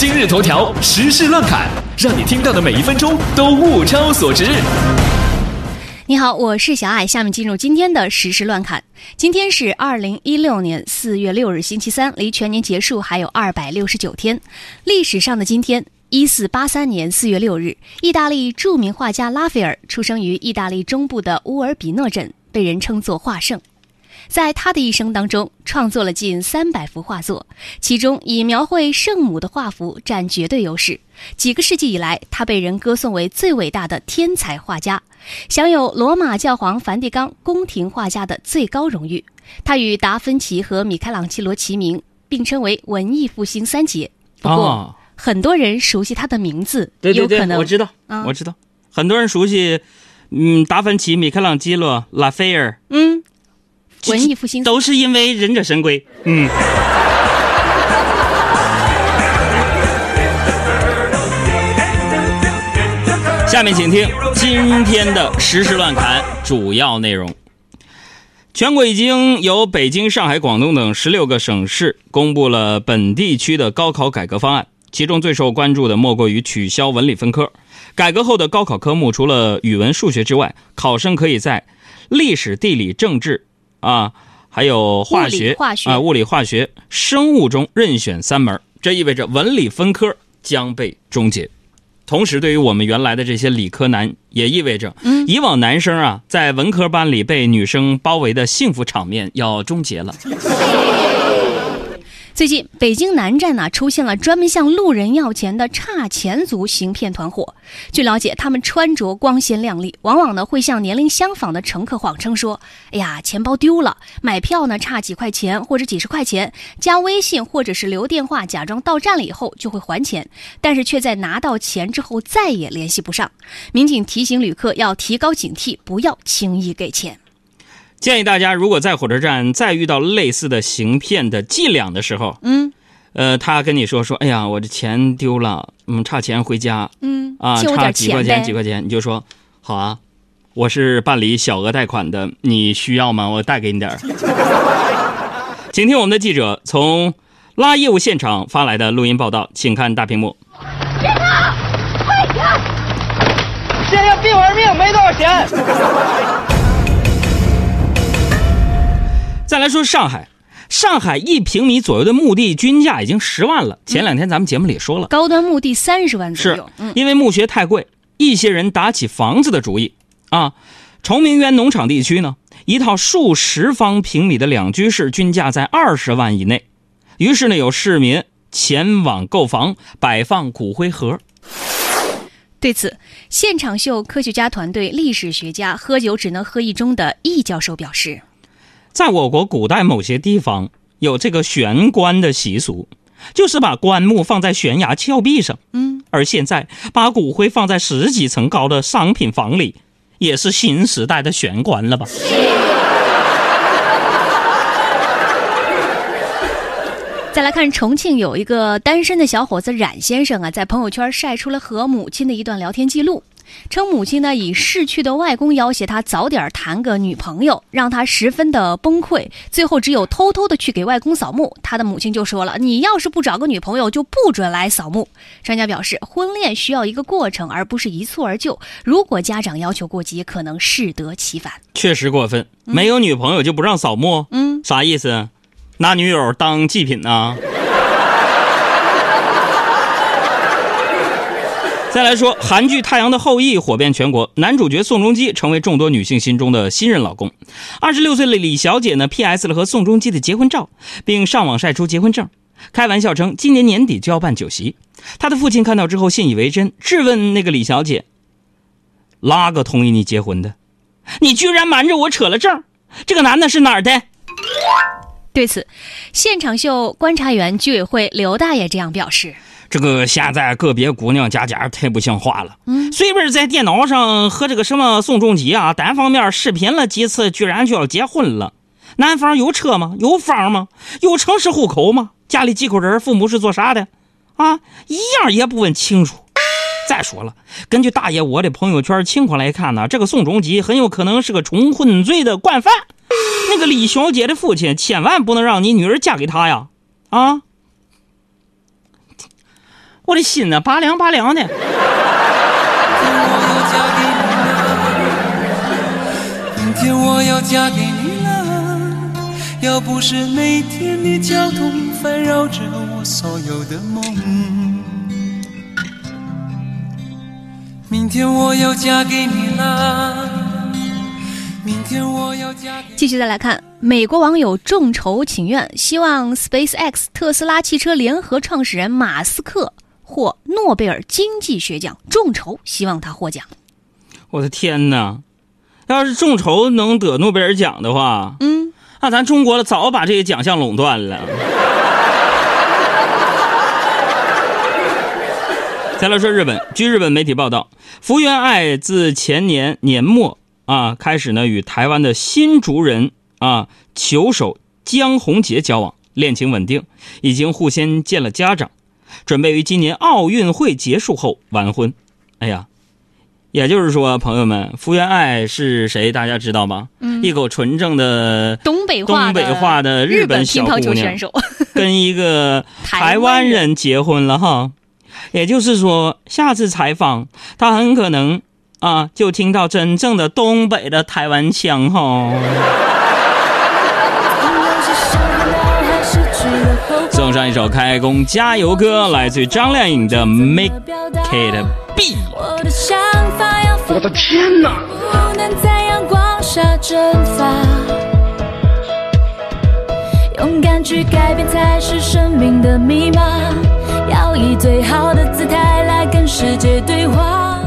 今日头条时事乱侃，让你听到的每一分钟都物超所值。你好，我是小爱，下面进入今天的时事乱侃。今天是二零一六年四月六日，星期三，离全年结束还有二百六十九天。历史上的今天，一四八三年四月六日，意大利著名画家拉斐尔出生于意大利中部的乌尔比诺镇，被人称作画圣。在他的一生当中，创作了近三百幅画作，其中以描绘圣母的画幅占绝对优势。几个世纪以来，他被人歌颂为最伟大的天才画家，享有罗马教皇梵蒂冈宫廷画家的最高荣誉。他与达芬奇和米开朗基罗齐名，并称为文艺复兴三杰。不过，很多人熟悉他的名字，对对对，我知道，我知道，很多人熟悉，嗯，达芬奇、米开朗基罗、拉斐尔，嗯。文艺复兴都是因为忍者神龟。嗯。下面请听今天的时事乱侃主要内容。全国已经有北京、上海、广东等十六个省市公布了本地区的高考改革方案，其中最受关注的莫过于取消文理分科。改革后的高考科目除了语文、数学之外，考生可以在历史、地理、政治。啊，还有化学啊，物理、化学、生物中任选三门，这意味着文理分科将被终结。同时，对于我们原来的这些理科男，也意味着，以往男生啊在文科班里被女生包围的幸福场面要终结了。最近，北京南站呢出现了专门向路人要钱的差钱族行骗团伙。据了解，他们穿着光鲜亮丽，往往呢会向年龄相仿的乘客谎称说：“哎呀，钱包丢了，买票呢差几块钱或者几十块钱，加微信或者是留电话，假装到站了以后就会还钱。”但是却在拿到钱之后再也联系不上。民警提醒旅客要提高警惕，不要轻易给钱。建议大家，如果在火车站再遇到类似的行骗的伎俩的时候，嗯，呃，他跟你说说，哎呀，我这钱丢了，嗯，差钱回家，嗯，啊，差几块钱几块钱，你就说，好啊，我是办理小额贷款的，你需要吗？我贷给你点儿。请听我们的记者从拉业务现场发来的录音报道，请看大屏幕。快点！现在病玩命，没多少钱。再来说上海，上海一平米左右的墓地均价已经十万了。前两天咱们节目里也说了，高端墓地三十万左右。是，因为墓穴太贵，一些人打起房子的主意啊。崇明园农场地区呢，一套数十方平米的两居室均价在二十万以内。于是呢，有市民前往购房，摆放骨灰盒。对此，现场秀科学家团队历史学家喝酒只能喝一盅的易教授表示。在我国古代某些地方有这个悬棺的习俗，就是把棺木放在悬崖峭壁上。嗯，而现在把骨灰放在十几层高的商品房里，也是新时代的悬棺了吧？再来看重庆有一个单身的小伙子冉先生啊，在朋友圈晒出了和母亲的一段聊天记录。称母亲呢以逝去的外公要挟他早点谈个女朋友，让他十分的崩溃。最后只有偷偷的去给外公扫墓。他的母亲就说了：“你要是不找个女朋友，就不准来扫墓。”专家表示，婚恋需要一个过程，而不是一蹴而就。如果家长要求过急，可能适得其反。确实过分，没有女朋友就不让扫墓？嗯，啥意思？拿女友当祭品呢？再来说，韩剧《太阳的后裔》火遍全国，男主角宋仲基成为众多女性心中的新任老公。二十六岁的李小姐呢，P.S. 了和宋仲基的结婚照，并上网晒出结婚证，开玩笑称今年年底就要办酒席。他的父亲看到之后信以为真，质问那个李小姐：“哪个同意你结婚的？你居然瞒着我扯了证，这个男的是哪儿的？”对此，现场秀观察员居委会刘大爷这样表示。这个现在个别姑娘家家太不像话了，嗯，随便在电脑上和这个什么宋仲基啊单方面视频了几次，居然就要结婚了。男方有车吗？有房吗？有城市户口吗？家里几口人？父母是做啥的？啊，一样也不问清楚。再说了，根据大爷我的朋友圈情况来看呢，这个宋仲基很有可能是个重婚罪的惯犯。那个李小姐的父亲千万不能让你女儿嫁给他呀！啊。我的心呢，拔凉拔凉的。明天我要嫁给你了，要不是每天的交通烦扰着我所有的梦。明天我要嫁给你了，明天我要嫁给。继续再来看，美国网友众筹请愿，希望 SpaceX 特斯拉汽车联合创始人马斯克获诺贝尔经济学奖，众筹希望他获奖。我的天哪！要是众筹能得诺贝尔奖的话，嗯，那咱中国早把这些奖项垄断了。再来说日本，据日本媒体报道，福原爱自前年年末啊开始呢，与台湾的新竹人啊球手江宏杰交往，恋情稳定，已经互先见了家长，准备于今年奥运会结束后完婚。哎呀！也就是说，朋友们，福原爱是谁？大家知道吗？嗯一口纯正的东北话东北话的日本小乒乓姑娘球选手，跟一个台台湾人湾人结婚了哈。也就是说，下次采访他很可能啊，就听到真正的东北的台湾腔哈。送上一首开工加油歌，来自于张靓颖的《Make It Be》。我的想法要我的天哪！不能在阳光下蒸发，勇敢去改变才是生命的密码。要以最好的姿态来跟世界对话。